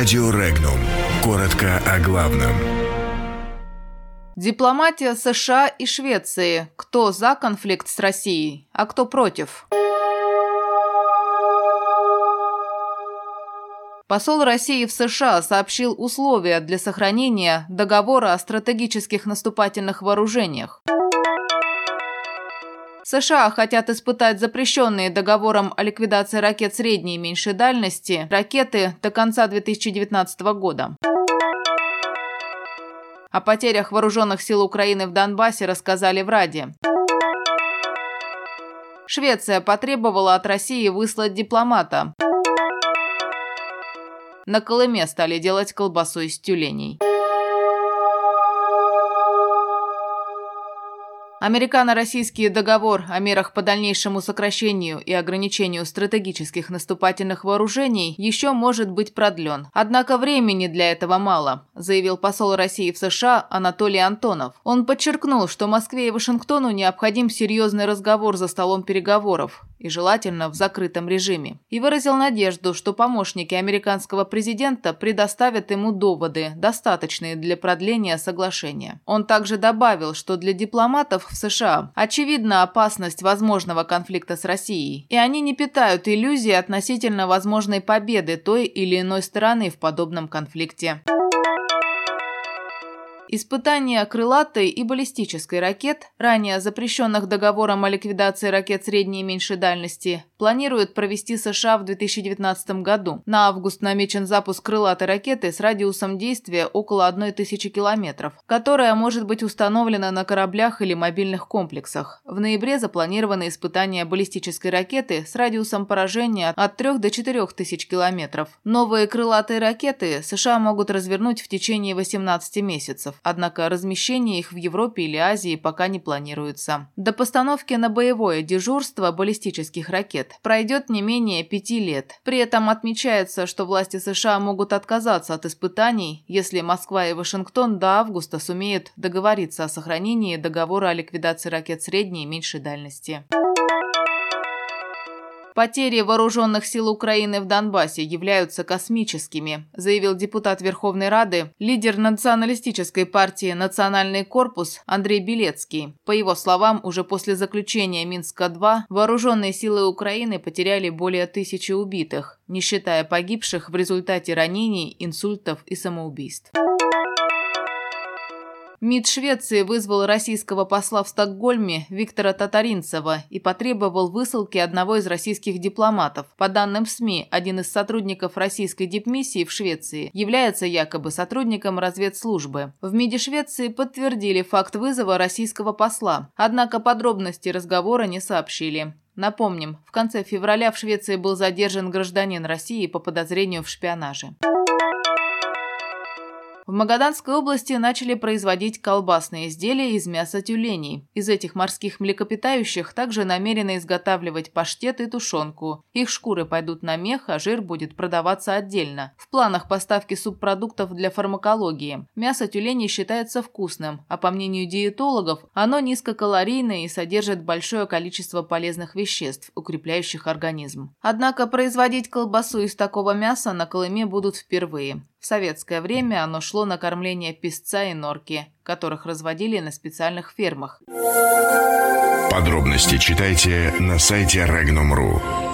Радио Регнум. Коротко о главном. Дипломатия США и Швеции. Кто за конфликт с Россией, а кто против? Посол России в США сообщил условия для сохранения договора о стратегических наступательных вооружениях. США хотят испытать запрещенные договором о ликвидации ракет средней и меньшей дальности ракеты до конца 2019 года. О потерях вооруженных сил Украины в Донбассе рассказали в Раде. Швеция потребовала от России выслать дипломата. На Колыме стали делать колбасу из тюленей. Американо-российский договор о мерах по дальнейшему сокращению и ограничению стратегических наступательных вооружений еще может быть продлен. Однако времени для этого мало, заявил посол России в США Анатолий Антонов. Он подчеркнул, что Москве и Вашингтону необходим серьезный разговор за столом переговоров, и желательно в закрытом режиме. И выразил надежду, что помощники американского президента предоставят ему доводы, достаточные для продления соглашения. Он также добавил, что для дипломатов в США очевидна опасность возможного конфликта с Россией, и они не питают иллюзий относительно возможной победы той или иной стороны в подобном конфликте. Испытания крылатой и баллистической ракет, ранее запрещенных договором о ликвидации ракет средней и меньшей дальности, планируют провести США в 2019 году. На август намечен запуск крылатой ракеты с радиусом действия около 1000 километров, которая может быть установлена на кораблях или мобильных комплексах. В ноябре запланированы испытания баллистической ракеты с радиусом поражения от 3 до 4000 километров. Новые крылатые ракеты США могут развернуть в течение 18 месяцев однако размещение их в Европе или Азии пока не планируется. До постановки на боевое дежурство баллистических ракет пройдет не менее пяти лет. При этом отмечается, что власти США могут отказаться от испытаний, если Москва и Вашингтон до августа сумеют договориться о сохранении договора о ликвидации ракет средней и меньшей дальности. Потери вооруженных сил Украины в Донбассе являются космическими, заявил депутат Верховной Рады, лидер националистической партии «Национальный корпус» Андрей Белецкий. По его словам, уже после заключения Минска-2 вооруженные силы Украины потеряли более тысячи убитых, не считая погибших в результате ранений, инсультов и самоубийств. МИД Швеции вызвал российского посла в Стокгольме Виктора Татаринцева и потребовал высылки одного из российских дипломатов. По данным СМИ, один из сотрудников российской дипмиссии в Швеции является якобы сотрудником разведслужбы. В МИДе Швеции подтвердили факт вызова российского посла, однако подробности разговора не сообщили. Напомним, в конце февраля в Швеции был задержан гражданин России по подозрению в шпионаже. В Магаданской области начали производить колбасные изделия из мяса тюленей. Из этих морских млекопитающих также намерены изготавливать паштет и тушенку. Их шкуры пойдут на мех, а жир будет продаваться отдельно. В планах поставки субпродуктов для фармакологии. Мясо тюленей считается вкусным, а по мнению диетологов, оно низкокалорийное и содержит большое количество полезных веществ, укрепляющих организм. Однако производить колбасу из такого мяса на Колыме будут впервые. В советское время оно шло на кормление песца и норки, которых разводили на специальных фермах. Подробности читайте на сайте Regnum.ru.